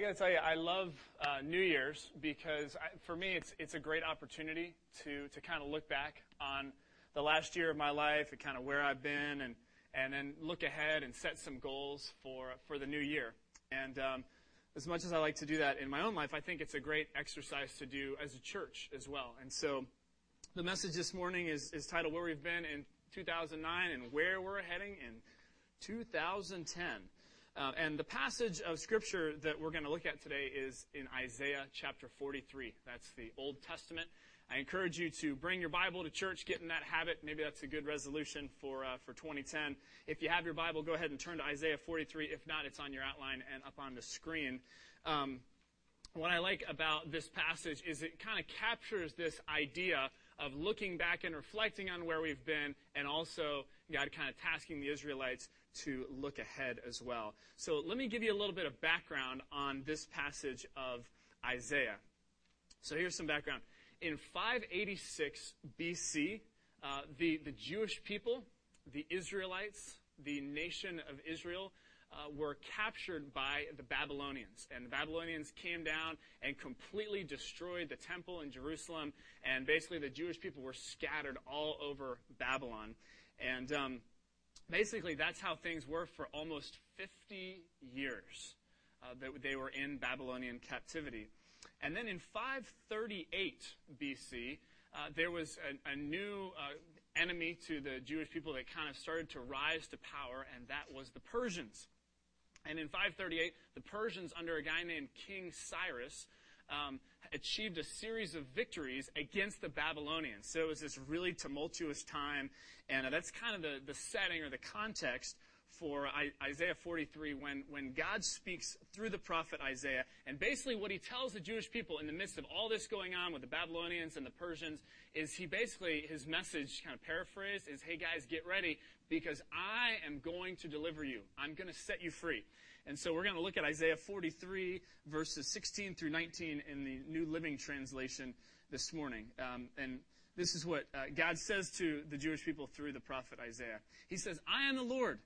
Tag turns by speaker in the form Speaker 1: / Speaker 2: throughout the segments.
Speaker 1: I got to tell you, I love uh, New Year's because I, for me, it's it's a great opportunity to to kind of look back on the last year of my life and kind of where I've been, and and then look ahead and set some goals for for the new year. And um, as much as I like to do that in my own life, I think it's a great exercise to do as a church as well. And so, the message this morning is is titled "Where We've Been in 2009 and Where We're Heading in 2010." Uh, and the passage of scripture that we're going to look at today is in Isaiah chapter 43. That's the Old Testament. I encourage you to bring your Bible to church, get in that habit. Maybe that's a good resolution for uh, for 2010. If you have your Bible, go ahead and turn to Isaiah 43. If not, it's on your outline and up on the screen. Um, what I like about this passage is it kind of captures this idea of looking back and reflecting on where we've been, and also God kind of tasking the Israelites to look ahead as well. So let me give you a little bit of background on this passage of Isaiah. So here's some background. In 586 BC, uh, the, the Jewish people, the Israelites, the nation of Israel, uh, were captured by the Babylonians. And the Babylonians came down and completely destroyed the temple in Jerusalem. And basically, the Jewish people were scattered all over Babylon. And um, basically, that's how things were for almost 50 years. Uh, that they were in Babylonian captivity. And then in 538 BC, uh, there was a, a new uh, enemy to the Jewish people that kind of started to rise to power, and that was the Persians. And in 538, the Persians, under a guy named King Cyrus, um, achieved a series of victories against the Babylonians. So it was this really tumultuous time, and uh, that's kind of the, the setting or the context for Isaiah 43 when, when God speaks through the prophet Isaiah. And basically, what he tells the Jewish people in the midst of all this going on with the Babylonians and the Persians is he basically, his message, kind of paraphrased, is hey guys, get ready because I am going to deliver you. I'm going to set you free. And so we're going to look at Isaiah 43, verses 16 through 19 in the New Living Translation this morning. Um, and this is what uh, God says to the Jewish people through the prophet Isaiah. He says, I am the Lord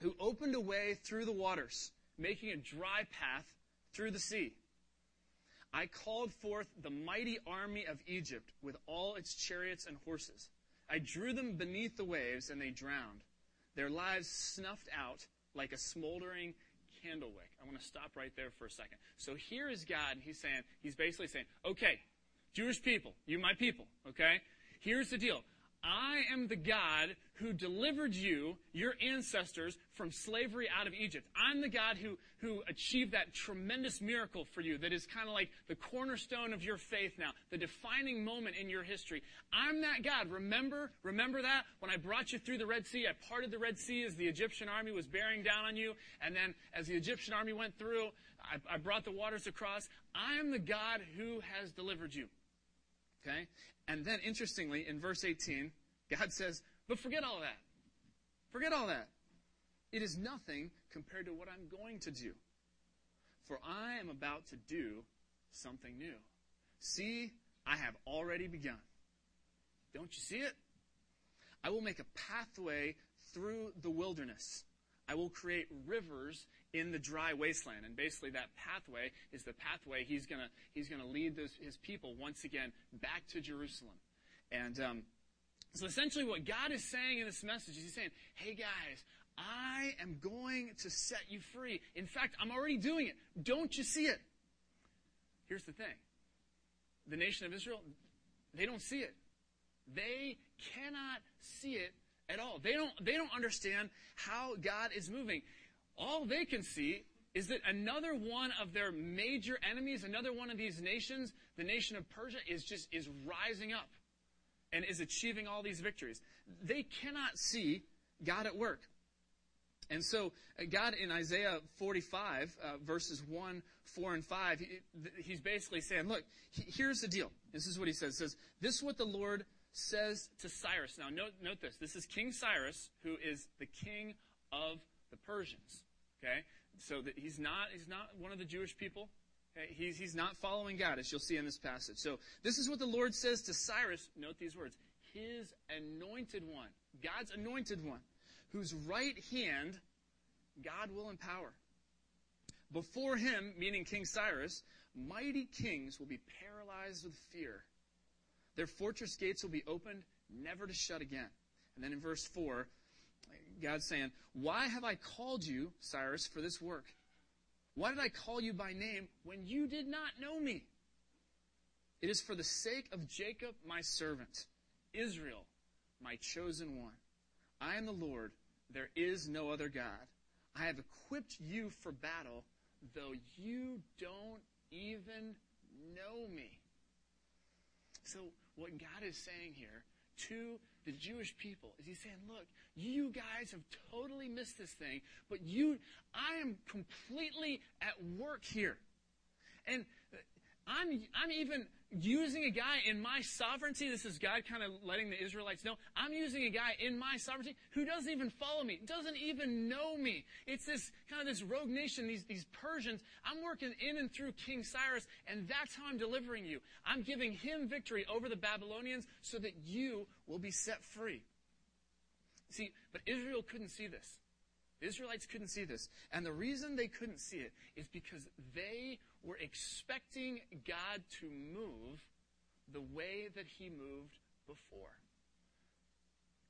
Speaker 1: who opened a way through the waters, making a dry path through the sea. I called forth the mighty army of Egypt with all its chariots and horses. I drew them beneath the waves, and they drowned. Their lives snuffed out like a smoldering candle wick. I want to stop right there for a second. So here is God, and He's saying, He's basically saying, okay, Jewish people, you my people, okay? Here's the deal. I am the God who delivered you, your ancestors, from slavery out of Egypt. I'm the God who, who achieved that tremendous miracle for you that is kind of like the cornerstone of your faith now, the defining moment in your history. I'm that God. Remember, remember that? When I brought you through the Red Sea, I parted the Red Sea as the Egyptian army was bearing down on you, and then as the Egyptian army went through, I, I brought the waters across. I am the God who has delivered you. Okay? And then, interestingly, in verse 18, God says, But forget all that. Forget all that. It is nothing compared to what I'm going to do. For I am about to do something new. See, I have already begun. Don't you see it? I will make a pathway through the wilderness. I will create rivers in the dry wasteland. And basically, that pathway is the pathway he's going he's gonna lead those, his people once again back to Jerusalem. And um, so essentially, what God is saying in this message is He's saying, hey guys, I am going to set you free. In fact, I'm already doing it. Don't you see it? Here's the thing the nation of Israel, they don't see it. They cannot see it at all. They don't, they don't understand how God is moving. All they can see is that another one of their major enemies, another one of these nations, the nation of Persia, is just is rising up and is achieving all these victories. They cannot see God at work. And so, uh, God in Isaiah 45, uh, verses 1, 4, and 5, he, he's basically saying, Look, he, here's the deal. This is what he says. He says, This is what the Lord says to Cyrus. Now, note, note this. This is King Cyrus, who is the king of the Persians. Okay? So that he's not, he's not one of the Jewish people. Okay? He's, he's not following God, as you'll see in this passage. So, this is what the Lord says to Cyrus. Note these words. His anointed one. God's anointed one whose right hand God will empower. before him, meaning King Cyrus, mighty kings will be paralyzed with fear. Their fortress gates will be opened, never to shut again. And then in verse 4, God's saying, Why have I called you, Cyrus, for this work? Why did I call you by name when you did not know me? It is for the sake of Jacob, my servant, Israel, my chosen one. I am the Lord, there is no other God. I have equipped you for battle, though you don't even know me. So, what God is saying here to the Jewish people is He's saying, Look, you guys have totally missed this thing, but you, I am completely at work here. And uh, I'm, I'm even using a guy in my sovereignty. This is God kind of letting the Israelites know. I'm using a guy in my sovereignty who doesn't even follow me, doesn't even know me. It's this kind of this rogue nation, these, these Persians. I'm working in and through King Cyrus, and that's how I'm delivering you. I'm giving him victory over the Babylonians so that you will be set free. See, but Israel couldn't see this. The Israelites couldn't see this. And the reason they couldn't see it is because they were expecting God to move the way that He moved before.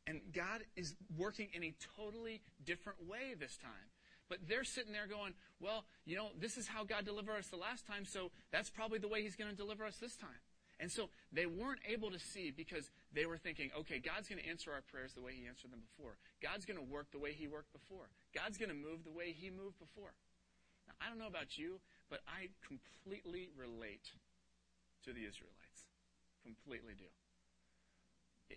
Speaker 1: And God is working in a totally different way this time. But they're sitting there going, well, you know, this is how God delivered us the last time, so that's probably the way He's going to deliver us this time. And so they weren't able to see because they were thinking, okay, God's going to answer our prayers the way He answered them before. God's going to work the way He worked before. God's going to move the way He moved before. Now, I don't know about you, but I completely relate to the Israelites. Completely do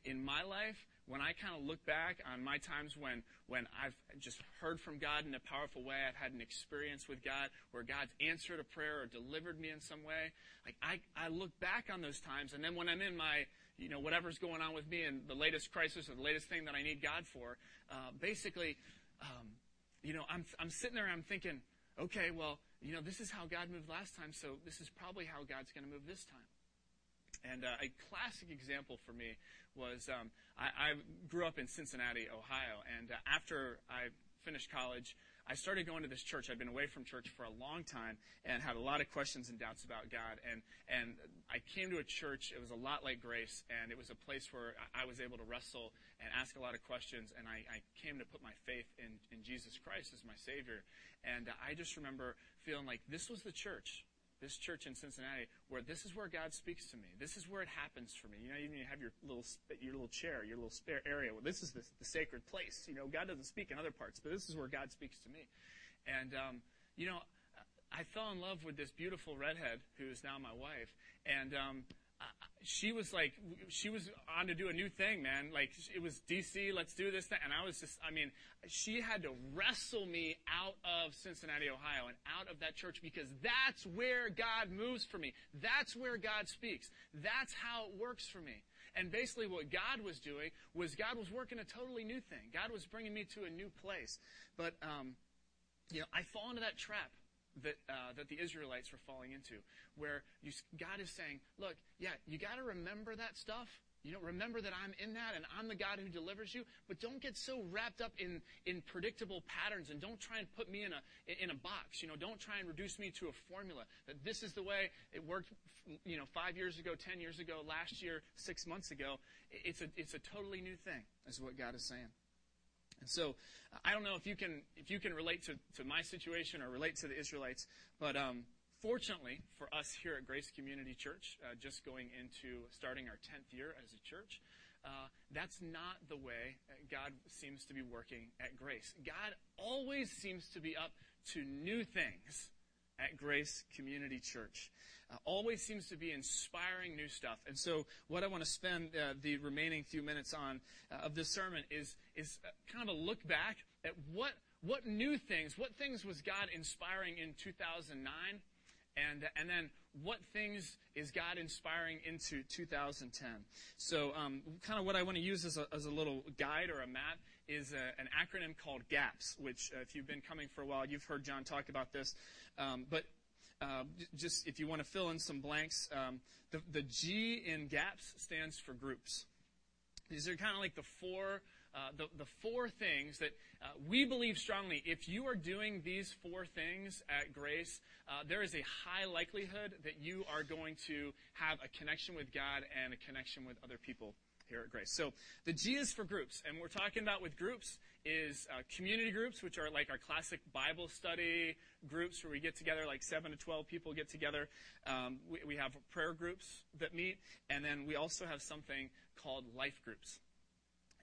Speaker 1: in my life, when I kind of look back on my times when, when I've just heard from God in a powerful way, I've had an experience with God where God's answered a prayer or delivered me in some way, like I, I look back on those times, and then when I'm in my, you know, whatever's going on with me and the latest crisis or the latest thing that I need God for, uh, basically, um, you know, I'm, I'm sitting there and I'm thinking, okay, well, you know, this is how God moved last time, so this is probably how God's going to move this time. And uh, a classic example for me was um, I, I, grew up in Cincinnati, Ohio, and uh, after I finished college, I started going to this church. I'd been away from church for a long time and had a lot of questions and doubts about God. And, and I came to a church, it was a lot like Grace, and it was a place where I was able to wrestle and ask a lot of questions. And I, I came to put my faith in, in Jesus Christ as my Savior. And I just remember feeling like this was the church this church in Cincinnati, where this is where God speaks to me. This is where it happens for me. You know, even you have your little your little chair, your little spare area. Well, this is the, the sacred place. You know, God doesn't speak in other parts, but this is where God speaks to me. And um, you know, I fell in love with this beautiful redhead who is now my wife, and um, she was like, she was on to do a new thing, man. Like, it was DC, let's do this thing. And I was just, I mean, she had to wrestle me out of Cincinnati, Ohio, and out of that church because that's where God moves for me. That's where God speaks. That's how it works for me. And basically, what God was doing was God was working a totally new thing. God was bringing me to a new place. But, um, you know, I fall into that trap that, uh, that the Israelites were falling into, where you, God is saying, look, yeah, you got to remember that stuff. You know, remember that I'm in that and I'm the God who delivers you, but don't get so wrapped up in, in predictable patterns and don't try and put me in a, in a box. You know, don't try and reduce me to a formula that this is the way it worked, you know, five years ago, ten years ago, last year, six months ago. It's a, it's a totally new thing, is what God is saying. And so I don't know if you can if you can relate to, to my situation or relate to the Israelites, but um, fortunately for us here at Grace Community Church, uh, just going into starting our tenth year as a church, uh, that's not the way God seems to be working at Grace. God always seems to be up to new things at Grace Community Church. Uh, always seems to be inspiring new stuff. And so, what I want to spend uh, the remaining few minutes on uh, of this sermon is is uh, kind of a look back at what what new things, what things was God inspiring in 2009, and and then what things is God inspiring into 2010. So, um, kind of what I want to use as a, as a little guide or a map is a, an acronym called GAPS, which, uh, if you've been coming for a while, you've heard John talk about this. Um, but uh, just if you want to fill in some blanks, um, the, the G in GAPS stands for groups. These are kind of like the four uh, the, the four things that uh, we believe strongly. If you are doing these four things at Grace, uh, there is a high likelihood that you are going to have a connection with God and a connection with other people here at Grace. So the G is for groups, and we're talking about with groups is uh, community groups, which are like our classic Bible study groups where we get together, like seven to twelve people get together. Um, we, we have prayer groups that meet, and then we also have something called life groups.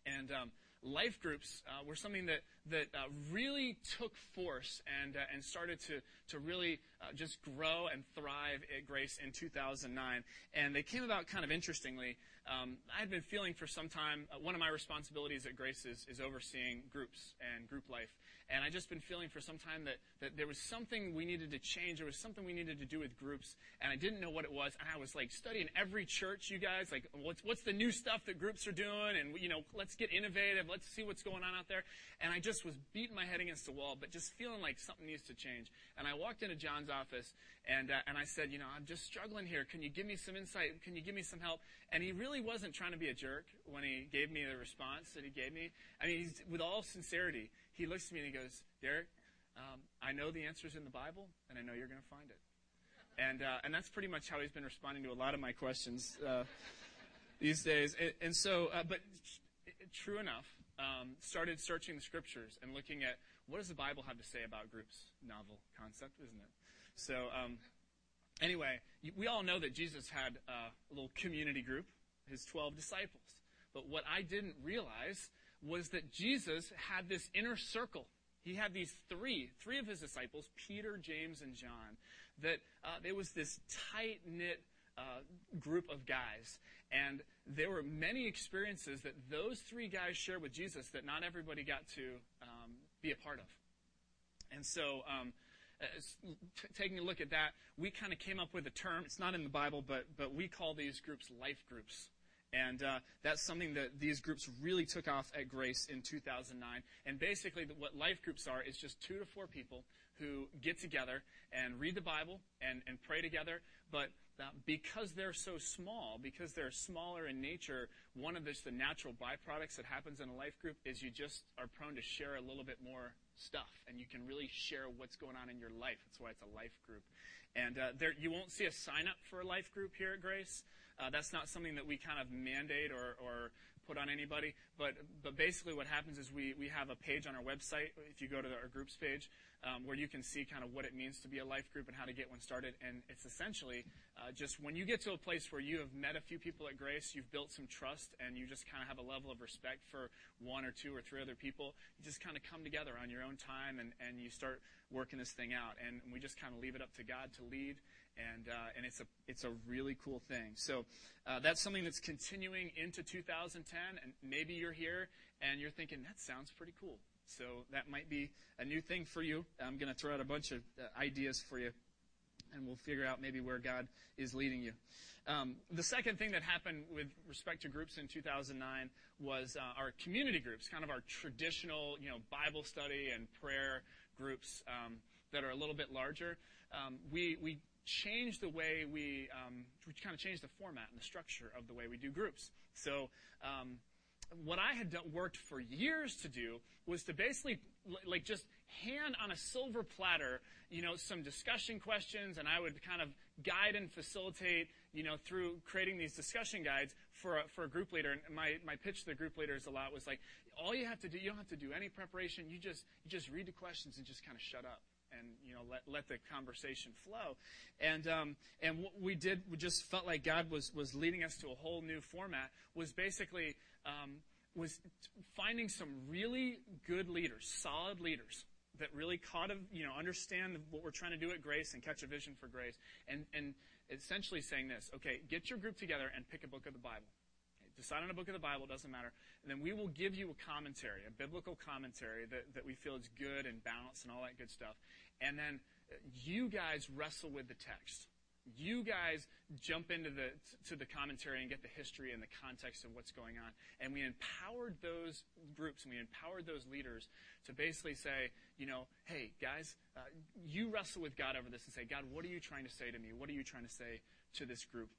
Speaker 1: And um, life groups uh, were something that that uh, really took force and uh, and started to to really uh, just grow and thrive at Grace in 2009. And they came about kind of interestingly. Um, I had been feeling for some time. Uh, one of my responsibilities at Grace is, is overseeing groups and group life. And I just been feeling for some time that, that there was something we needed to change. There was something we needed to do with groups, and I didn't know what it was. And I was like studying every church, you guys, like what's what's the new stuff that groups are doing, and you know, let's get innovative. Let's see what's going on out there. And I just was beating my head against the wall, but just feeling like something needs to change. And I walked into John's office, and uh, and I said, you know, I'm just struggling here. Can you give me some insight? Can you give me some help? And he really wasn't trying to be a jerk when he gave me the response that he gave me. I mean, with all sincerity he looks at me and he goes, Derek, um, I know the answer's in the Bible, and I know you're going to find it. And, uh, and that's pretty much how he's been responding to a lot of my questions uh, these days. And, and so, uh, but true enough, um, started searching the scriptures and looking at what does the Bible have to say about groups? Novel concept, isn't it? So, um, anyway, we all know that Jesus had uh, a little community group, his 12 disciples. But what I didn't realize was that Jesus had this inner circle. He had these three, three of his disciples, Peter, James, and John, that uh, there was this tight knit uh, group of guys. And there were many experiences that those three guys shared with Jesus that not everybody got to um, be a part of. And so, um, t- taking a look at that, we kind of came up with a term. It's not in the Bible, but, but we call these groups life groups. And uh, that's something that these groups really took off at Grace in 2009. And basically, what life groups are is just two to four people who get together and read the Bible and, and pray together. But uh, because they're so small, because they're smaller in nature, one of the, the natural byproducts that happens in a life group is you just are prone to share a little bit more stuff, and you can really share what's going on in your life. That's why it's a life group. And uh, there, you won't see a sign up for a life group here at Grace. Uh, that's not something that we kind of mandate or, or put on anybody. But, but basically, what happens is we, we have a page on our website, if you go to the, our groups page, um, where you can see kind of what it means to be a life group and how to get one started. And it's essentially uh, just when you get to a place where you have met a few people at Grace, you've built some trust, and you just kind of have a level of respect for one or two or three other people, you just kind of come together on your own time and, and you start working this thing out. And we just kind of leave it up to God to lead and uh, and it's a it's a really cool thing. So uh, that's something that's continuing into 2010, and maybe you're here and you're thinking that sounds pretty cool. So that might be a new thing for you. I'm going to throw out a bunch of uh, ideas for you, and we'll figure out maybe where God is leading you. Um, the second thing that happened with respect to groups in 2009 was uh, our community groups, kind of our traditional, you know, Bible study and prayer groups um, that are a little bit larger. Um, we we change the way we, um, we kind of change the format and the structure of the way we do groups. So, um, what I had done, worked for years to do was to basically like just hand on a silver platter, you know, some discussion questions, and I would kind of guide and facilitate, you know, through creating these discussion guides for a, for a group leader. And my, my pitch to the group leaders a lot was like, all you have to do, you don't have to do any preparation. You just you just read the questions and just kind of shut up and you know let let the conversation flow. And um, and what we did, we just felt like God was was leading us to a whole new format. Was basically um, was finding some really good leaders, solid leaders that really caught of you know understand what we're trying to do at Grace and catch a vision for Grace, and and essentially saying this: okay, get your group together and pick a book of the Bible decide on a book of the Bible, doesn't matter. And then we will give you a commentary, a biblical commentary that, that we feel is good and balanced and all that good stuff. And then you guys wrestle with the text. You guys jump into the to the commentary and get the history and the context of what's going on. And we empowered those groups and we empowered those leaders to basically say, you know, hey guys, uh, you wrestle with God over this and say, God, what are you trying to say to me? What are you trying to say to this group?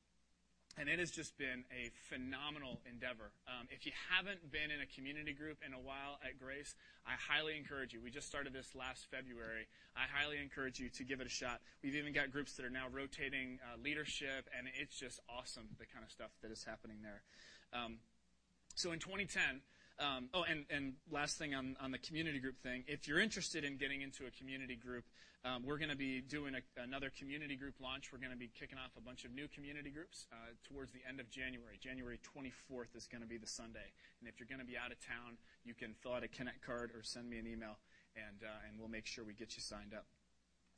Speaker 1: And it has just been a phenomenal endeavor. Um, if you haven't been in a community group in a while at Grace, I highly encourage you. We just started this last February. I highly encourage you to give it a shot. We've even got groups that are now rotating uh, leadership, and it's just awesome the kind of stuff that is happening there. Um, so in 2010, um, oh, and, and last thing on, on the community group thing, if you're interested in getting into a community group, um, we're going to be doing a, another community group launch. We're going to be kicking off a bunch of new community groups uh, towards the end of January. January 24th is going to be the Sunday. And if you're going to be out of town, you can fill out a Connect card or send me an email, and, uh, and we'll make sure we get you signed up.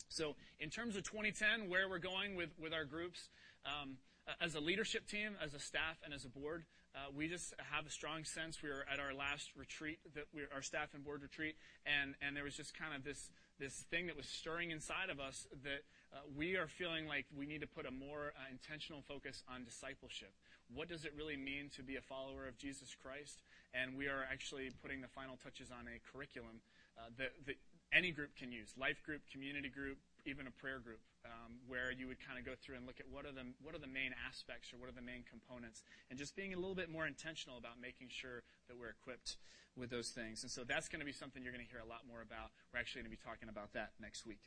Speaker 1: So, in terms of 2010, where we're going with, with our groups, um, as a leadership team, as a staff, and as a board, uh, we just have a strong sense. We were at our last retreat, that we, our staff and board retreat, and, and there was just kind of this, this thing that was stirring inside of us that uh, we are feeling like we need to put a more uh, intentional focus on discipleship. What does it really mean to be a follower of Jesus Christ? And we are actually putting the final touches on a curriculum uh, that, that any group can use life group, community group, even a prayer group um, where you would kind of go through and look at what are the what are the main aspects or what are the main components, and just being a little bit more intentional about making sure that we're equipped with those things. And so that's going to be something you're going to hear a lot more about. We're actually going to be talking about that next week.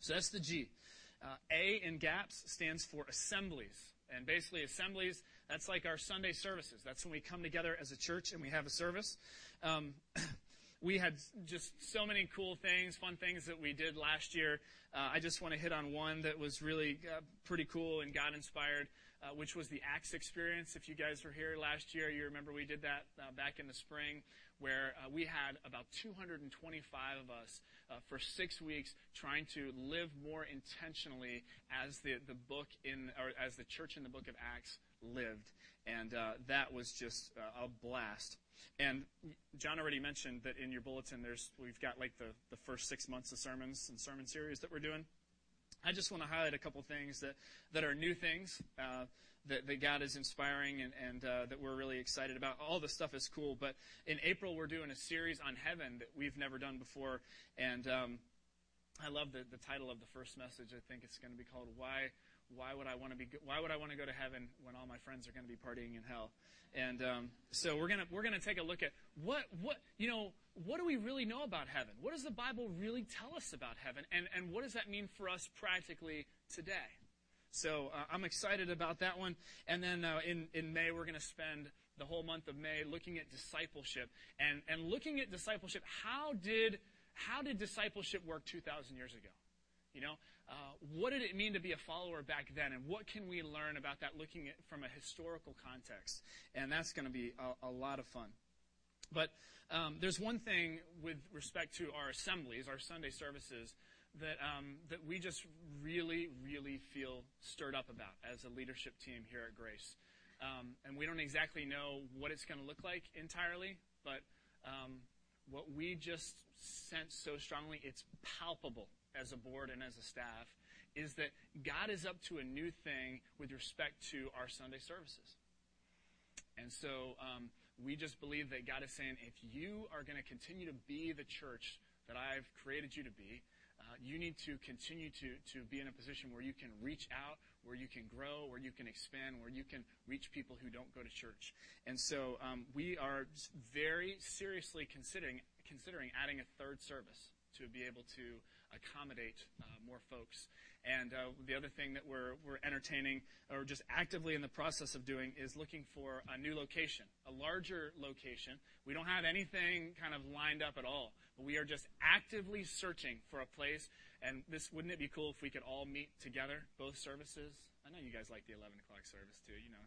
Speaker 1: So that's the G. Uh, a in GAPS stands for assemblies. And basically, assemblies, that's like our Sunday services. That's when we come together as a church and we have a service. Um, we had just so many cool things, fun things that we did last year. Uh, I just want to hit on one that was really uh, pretty cool and God inspired, uh, which was the Acts experience. If you guys were here last year, you remember we did that uh, back in the spring, where uh, we had about 225 of us uh, for six weeks trying to live more intentionally as the, the book in, or as the church in the book of Acts lived. And that was just a blast. And John already mentioned that in your bulletin, there's we've got like the, the first six months of sermons and sermon series that we're doing. I just want to highlight a couple things that, that are new things uh, that, that God is inspiring and, and uh, that we're really excited about. All the stuff is cool, but in April we're doing a series on heaven that we've never done before, and um, I love the, the title of the first message. I think it's going to be called "Why Why Would I Want to Be Why Would I Want to Go to Heaven When All My Friends Are Going to Be Partying in Hell." And um, so we're gonna we're gonna take a look at what what you know what do we really know about heaven? What does the Bible really tell us about heaven? And and what does that mean for us practically today? So uh, I'm excited about that one. And then uh, in in May we're gonna spend the whole month of May looking at discipleship and and looking at discipleship. How did how did discipleship work 2,000 years ago? You know, uh, what did it mean to be a follower back then, and what can we learn about that looking at from a historical context? And that's going to be a, a, lot of fun. But um, there's one thing with respect to our assemblies, our Sunday services, that um, that we just really, really feel stirred up about as a leadership team here at Grace. Um, and we don't exactly know what it's going to look like entirely, but um, what we just sense so strongly, it's palpable as a board and as a staff is that God is up to a new thing with respect to our Sunday services. And so um, we just believe that God is saying, if you are going to continue to be the church that I've created you to be, uh, you need to continue to, to be in a position where you can reach out, where you can grow, where you can expand, where you can reach people who don't go to church. And so um, we are very seriously considering, considering adding a third service to be able to accommodate uh, more folks. And uh, the other thing that we're, we're entertaining or just actively in the process of doing is looking for a new location, a larger location. We don't have anything kind of lined up at all, but we are just actively searching for a place. And this wouldn't it be cool if we could all meet together, both services? I know you guys like the 11 o'clock service too, you know.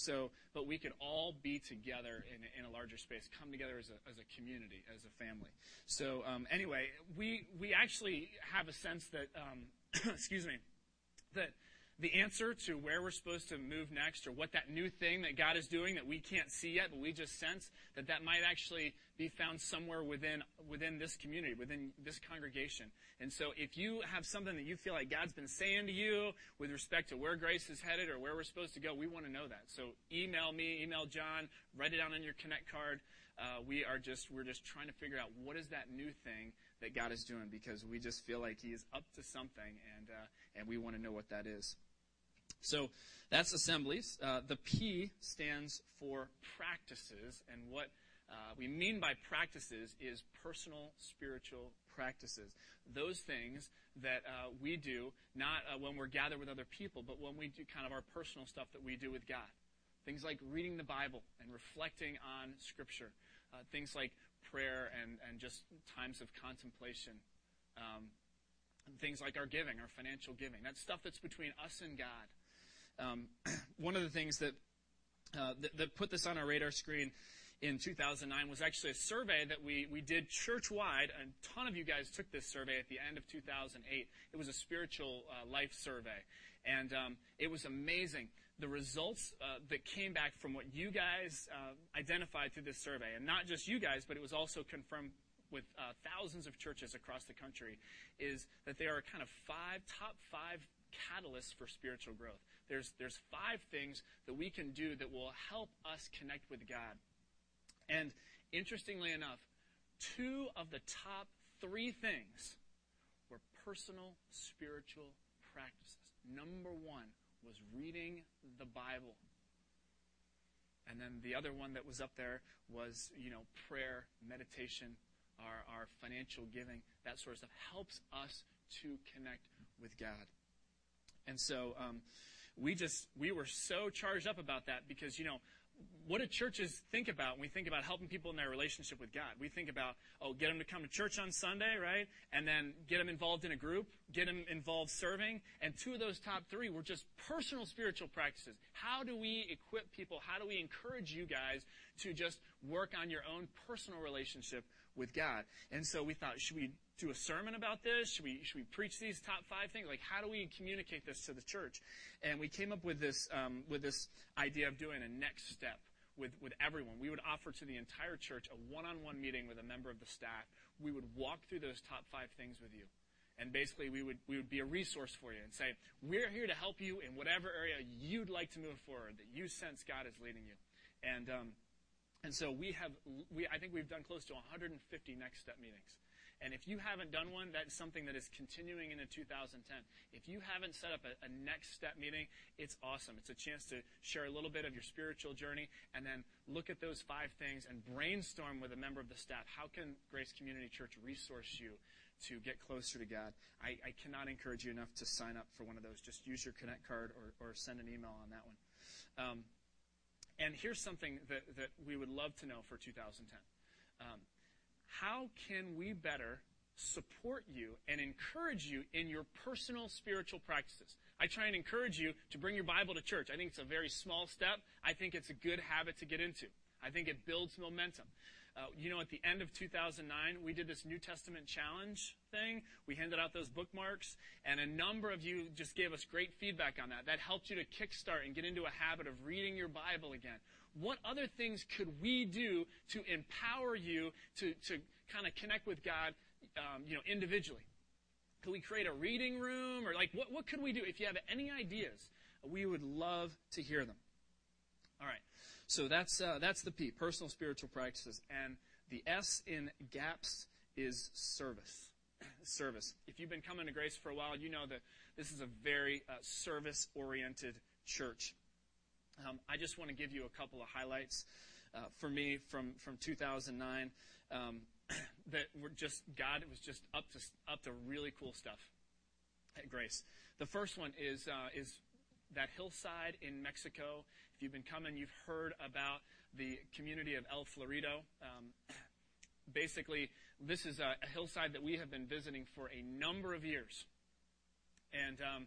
Speaker 1: So, but we could all be together in, in a larger space, come together as a, as a community, as a family. So, um, anyway, we, we actually have a sense that, um, excuse me, that the answer to where we're supposed to move next or what that new thing that God is doing that we can't see yet, but we just sense that that might actually be found somewhere within, within this community, within this congregation. And so if you have something that you feel like God's been saying to you with respect to where grace is headed or where we're supposed to go, we want to know that. So email me, email John, write it down on your Connect card. Uh, we are just, we're just trying to figure out what is that new thing that God is doing because we just feel like He is up to something and, uh, and we want to know what that is. So that's assemblies. Uh, the P stands for practices, and what uh, we mean by practices is personal spiritual practices. Those things that uh, we do, not uh, when we're gathered with other people, but when we do kind of our personal stuff that we do with God. Things like reading the Bible and reflecting on Scripture. Uh, things like prayer and, and just times of contemplation. Um, things like our giving, our financial giving. That's stuff that's between us and God. Um, one of the things that, uh, that, that put this on our radar screen in 2009 was actually a survey that we, we did church wide. A ton of you guys took this survey at the end of 2008. It was a spiritual uh, life survey. And um, it was amazing. The results uh, that came back from what you guys uh, identified through this survey, and not just you guys, but it was also confirmed with uh, thousands of churches across the country, is that there are kind of five, top five catalysts for spiritual growth. There's, there's five things that we can do that will help us connect with God. And interestingly enough, two of the top three things were personal spiritual practices. Number one was reading the Bible. And then the other one that was up there was, you know, prayer, meditation, our, our financial giving, that sort of stuff helps us to connect with God. And so um, we just, we were so charged up about that because, you know, what do churches think about when we think about helping people in their relationship with God? We think about, oh, get them to come to church on Sunday, right? And then get them involved in a group, get them involved serving. And two of those top three were just personal spiritual practices. How do we equip people? How do we encourage you guys to just work on your own personal relationship with God? And so we thought, should we do a sermon about this? Should we, should we preach these top five things? Like, how do we communicate this to the church? And we came up with this, um, with this idea of doing a next step with, with everyone. We would offer to the entire church a one-on-one meeting with a member of the staff. We would walk through those top five things with you. And basically, we would, we would be a resource for you and say, we're here to help you in whatever area you'd like to move forward, that you sense God is leading you. And, um, and so we have, we, I think we've done close to 150 next step meetings. And if you haven't done one, that's something that is continuing into 2010. If you haven't set up a, a, next step meeting, it's awesome. It's a chance to share a little bit of your spiritual journey and then look at those five things and brainstorm with a member of the staff. How can Grace Community Church resource you to get closer to God? I, I cannot encourage you enough to sign up for one of those. Just use your Connect card or, or send an email on that one. Um, and here's something that, that we would love to know for 2010. Um, how can we better support you and encourage you in your personal spiritual practices? I try and encourage you to bring your Bible to church. I think it's a very small step. I think it's a good habit to get into. I think it builds momentum. Uh, you know, at the end of 2009, we did this New Testament challenge thing. We handed out those bookmarks, and a number of you just gave us great feedback on that. That helped you to kickstart and get into a habit of reading your Bible again what other things could we do to empower you to, to kind of connect with God, um, you know, individually? Could we create a reading room or like what, what could we do? If you have any ideas, we would love to hear them. All right. So that's, uh, that's the P, personal spiritual practices. And the S in GAPS is service. service. If you've been coming to Grace for a while, you know that this is a very uh, service oriented church. Um, I just want to give you a couple of highlights uh, for me from, from 2009 um, that were just, God it was just up to, up to really cool stuff at Grace. The first one is, uh, is that hillside in Mexico. If you've been coming, you've heard about the community of El Florido. Um, basically, this is a, a, hillside that we have been visiting for a number of years. And um,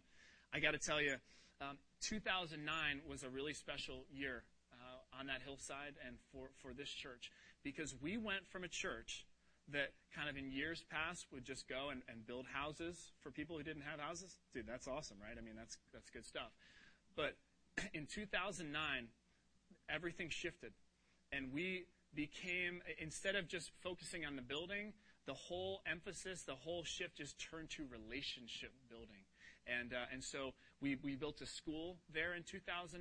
Speaker 1: I got to tell you, um, 2009 was a really special year uh, on that hillside and for, for this church because we went from a church that kind of in years past would just go and, and build houses for people who didn't have houses. Dude, that's awesome, right? I mean, that's, that's good stuff. But in 2009, everything shifted. And we became, instead of just focusing on the building, the whole emphasis, the whole shift just turned to relationship building. And, uh, and so we, we built a school there in 2009.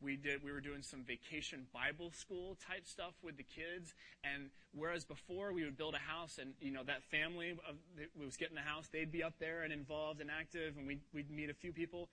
Speaker 1: We did, we were doing some vacation Bible school type stuff with the kids. And whereas before we would build a house and, you know, that family of, that was getting the house, they'd be up there and involved and active and we'd, we'd meet a few people.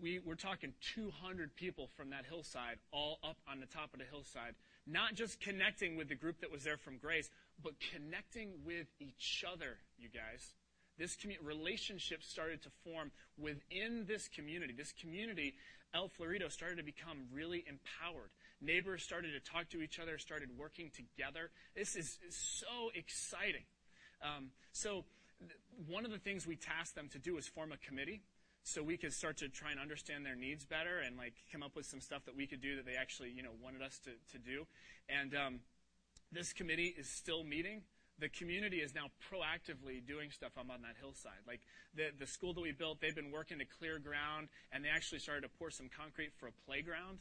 Speaker 1: we, we're talking 200 people from that hillside all up on the top of the hillside, not just connecting with the group that was there from Grace, but connecting with each other, you guys. This commu- relationship started to form within this community. This community, El Florido, started to become really empowered. Neighbors started to talk to each other, started working together. This is, is so exciting. Um, so, th- one of the things we tasked them to do is form a committee so we could start to try and understand their needs better and like come up with some stuff that we could do that they actually you know wanted us to, to do and um, this committee is still meeting the community is now proactively doing stuff up on that hillside like the, the school that we built they've been working to clear ground and they actually started to pour some concrete for a playground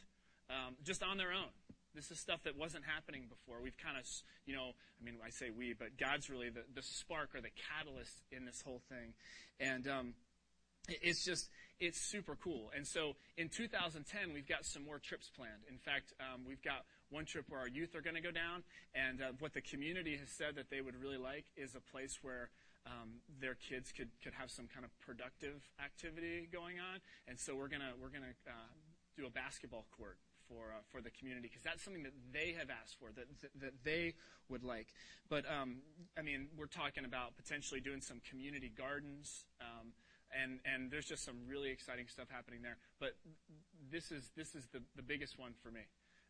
Speaker 1: um, just on their own this is stuff that wasn't happening before. We've kind of, you know, I mean, I say we, but God's really the, the spark or the catalyst in this whole thing. And um, it's just it's super cool and so in 2010 we've got some more trips planned in fact um, we've got one trip where our youth are going to go down and uh, what the community has said that they would really like is a place where um, their kids could, could have some kind of productive activity going on and so we're going to we're to uh, do a basketball court for uh, for the community because that's something that they have asked for that that, that they would like. But um, I mean, we're talking about potentially doing some community gardens. Um, and and there's just some really exciting stuff happening there. But this is this is the, the biggest one for me.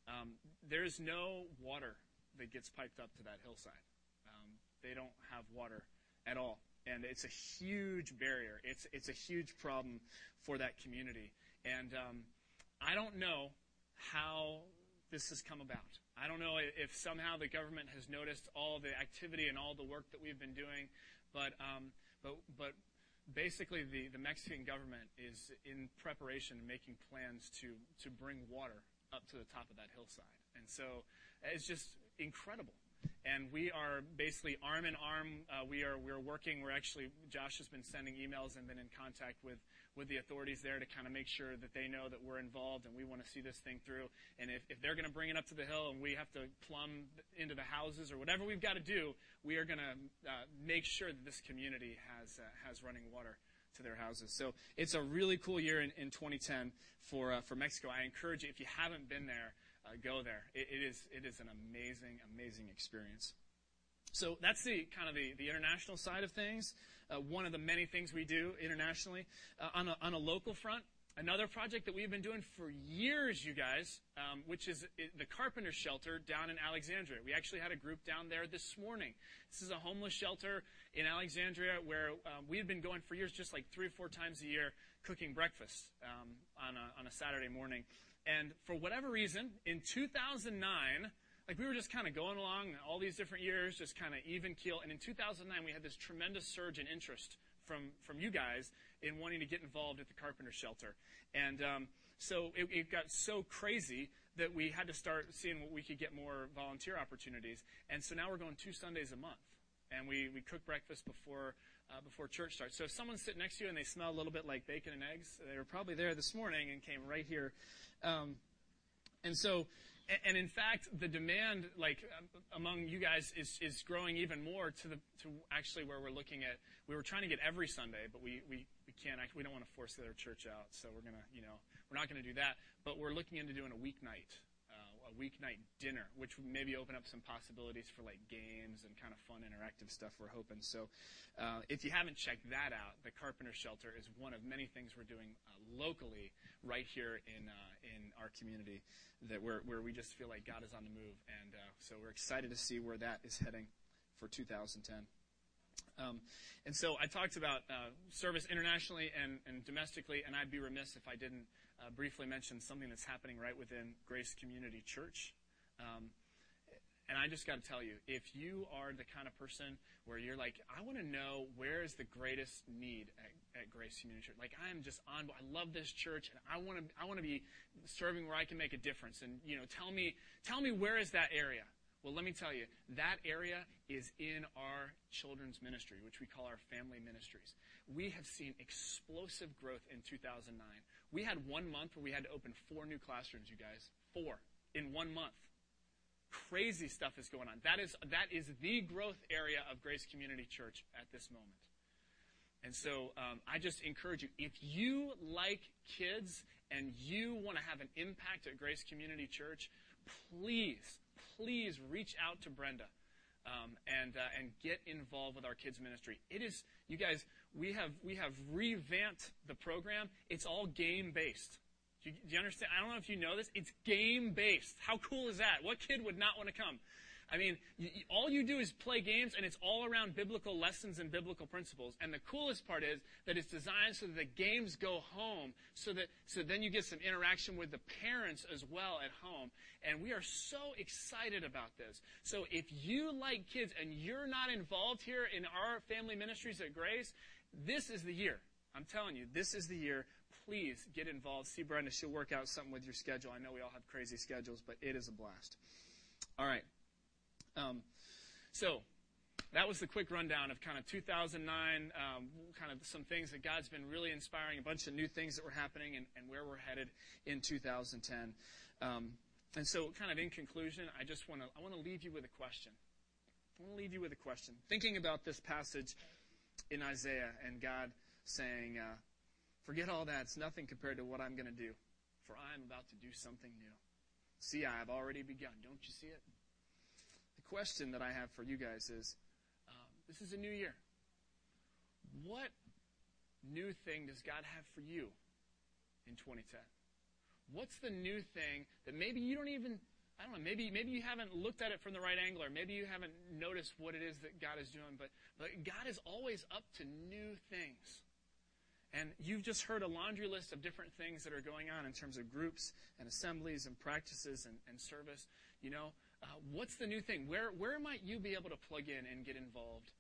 Speaker 1: Um, there's no water that gets piped up to that hillside. Um, they don't have water at all, and it's a huge barrier. It's it's a huge problem for that community, and um, I don't know how this has come about. I don't know if somehow the government has noticed all the activity and all the work that we've been doing, but um, but but basically the, the Mexican government is in preparation making plans to, to bring water up to the top of that hillside. And so it's just incredible. And we are basically arm in arm. Uh, we are we're working. We're actually Josh has been sending emails and been in contact with with the authorities there to kind of make sure that they know that we're involved and we want to see this thing through. And if, if they're going to bring it up to the hill and we have to plumb into the houses or whatever we've got to do, we are going to uh, make sure that this community has uh, has running water to their houses. So it's a really cool year in, in 2010 for uh, for Mexico. I encourage you if you haven't been there, uh, go there. It, it is it is an amazing amazing experience. So that's the kind of the, the international side of things. Uh, one of the many things we do internationally. Uh, on, a, on a local front, another project that we've been doing for years, you guys, um, which is the Carpenter Shelter down in Alexandria. We actually had a group down there this morning. This is a homeless shelter in Alexandria where um, we had been going for years, just like three or four times a year, cooking breakfast um, on, a, on a Saturday morning. And for whatever reason, in 2009, like we were just kind of going along all these different years, just kind of even keel. And in 2009, we had this tremendous surge in interest from from you guys in wanting to get involved at the Carpenter Shelter. And um, so it, it, got so crazy that we had to start seeing what we could get more volunteer opportunities. And so now we're going two Sundays a month, and we we cook breakfast before. Uh, before church starts. So if someone's sitting next to you and they smell a little bit like bacon and eggs, they were probably there this morning and came right here. Um, and so and in fact, the demand, like among you guys, is, is growing even more to the to actually where we're looking at. We were trying to get every Sunday, but we we, we can't. We don't want to force the other church out, so we're gonna, you know, we're not gonna do that. But we're looking into doing a weeknight, a weeknight dinner, which would maybe open up some possibilities for like games and kind of fun, interactive stuff. We're hoping. So, uh, if you haven't checked that out, the Carpenter Shelter is one of many things we're doing uh, locally right here in uh, in our community that where, where we just feel like God is on the move. And uh, so we're excited to see where that is heading for 2010. Um, and so I talked about uh, service internationally and, and, domestically, and I'd be remiss if I didn't uh, briefly mention something that's happening right within Grace Community Church. Um, and I just got to tell you, if you are the kind of person where you're like, I want to know where is the greatest need at, at Grace Community Church. Like I am just on. I love this church, and I want to. I want to be serving where I can make a difference. And you know, tell me, tell me where is that area? Well, let me tell you, that area is in our children's ministry, which we call our family ministries. We have seen explosive growth in 2009. We had one month where we had to open four new classrooms, you guys. Four in one month crazy stuff is going on. That is, that is the growth area of Grace Community Church at this moment. And so um, I just encourage you if you like kids and you want to have an impact at Grace Community Church, please, please reach out to Brenda. Um, and uh, and get involved with our kids ministry. It is you guys. We have we have revamped the program. It's all game based. Do you, do you understand? I don't know if you know this. It's game based. How cool is that? What kid would not want to come? I mean, all you do is play games, and it's all around biblical lessons and biblical principles. And the coolest part is that it's designed so that the games go home, so that so then you get some interaction with the parents as well at home. And we are so excited about this. So if you like kids and you're not involved here in our family ministries at Grace, this is the year. I'm telling you, this is the year. Please get involved. See Brenda; she'll work out something with your schedule. I know we all have crazy schedules, but it is a blast. All right. Um, so that was the quick rundown of kind of 2009, um, kind of some things that God's been really inspiring, a bunch of new things that were happening, and, and where we're headed in 2010. Um, and so, kind of in conclusion, I just want to I want to leave you with a question. I want to leave you with a question. Thinking about this passage in Isaiah and God saying, uh, "Forget all that; it's nothing compared to what I'm going to do, for I am about to do something new. See, I have already begun. Don't you see it?" Question that I have for you guys is um, this is a new year. What new thing does God have for you in 2010? What's the new thing that maybe you don't even, I don't know, maybe, maybe you haven't looked at it from the right angle, or maybe you haven't noticed what it is that God is doing, but, but God is always up to new things. And you've just heard a laundry list of different things that are going on in terms of groups and assemblies and practices and, and service. You know, uh, what's the new thing? Where, where might you be able to plug in and get involved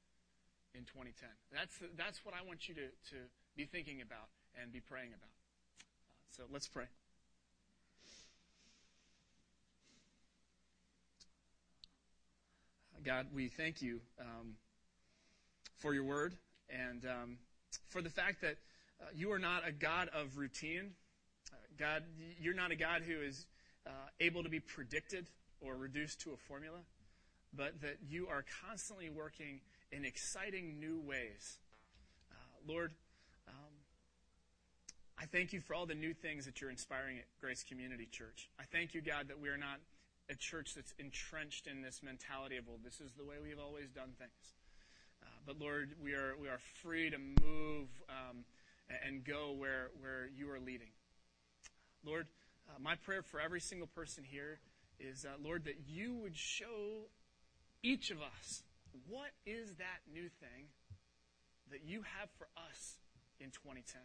Speaker 1: in 2010? That's, that's what I want you to, to be thinking about and be praying about. Uh, so let's pray. God, we thank you um, for your word and um, for the fact that uh, you are not a God of routine. Uh, God, you're not a God who is uh, able to be predicted or reduced to a formula, but that you are constantly working in exciting new ways. Uh, Lord, um, I thank you for all the new things that you're inspiring at Grace Community Church. I thank you, God, that we are not a church that's entrenched in this mentality of, well, this is the way we've always done things. Uh, but Lord, we are, we are free to move um, and go where, where you are leading. Lord, uh, my prayer for every single person here is, uh, Lord, that you would show each of us what is that new thing that you have for us in 2010.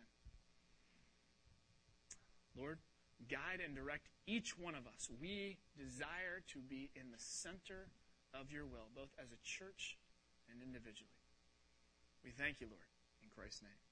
Speaker 1: Lord, guide and direct each one of us. We desire to be in the center of your will, both as a church and individually. We thank you, Lord. In Christ's name.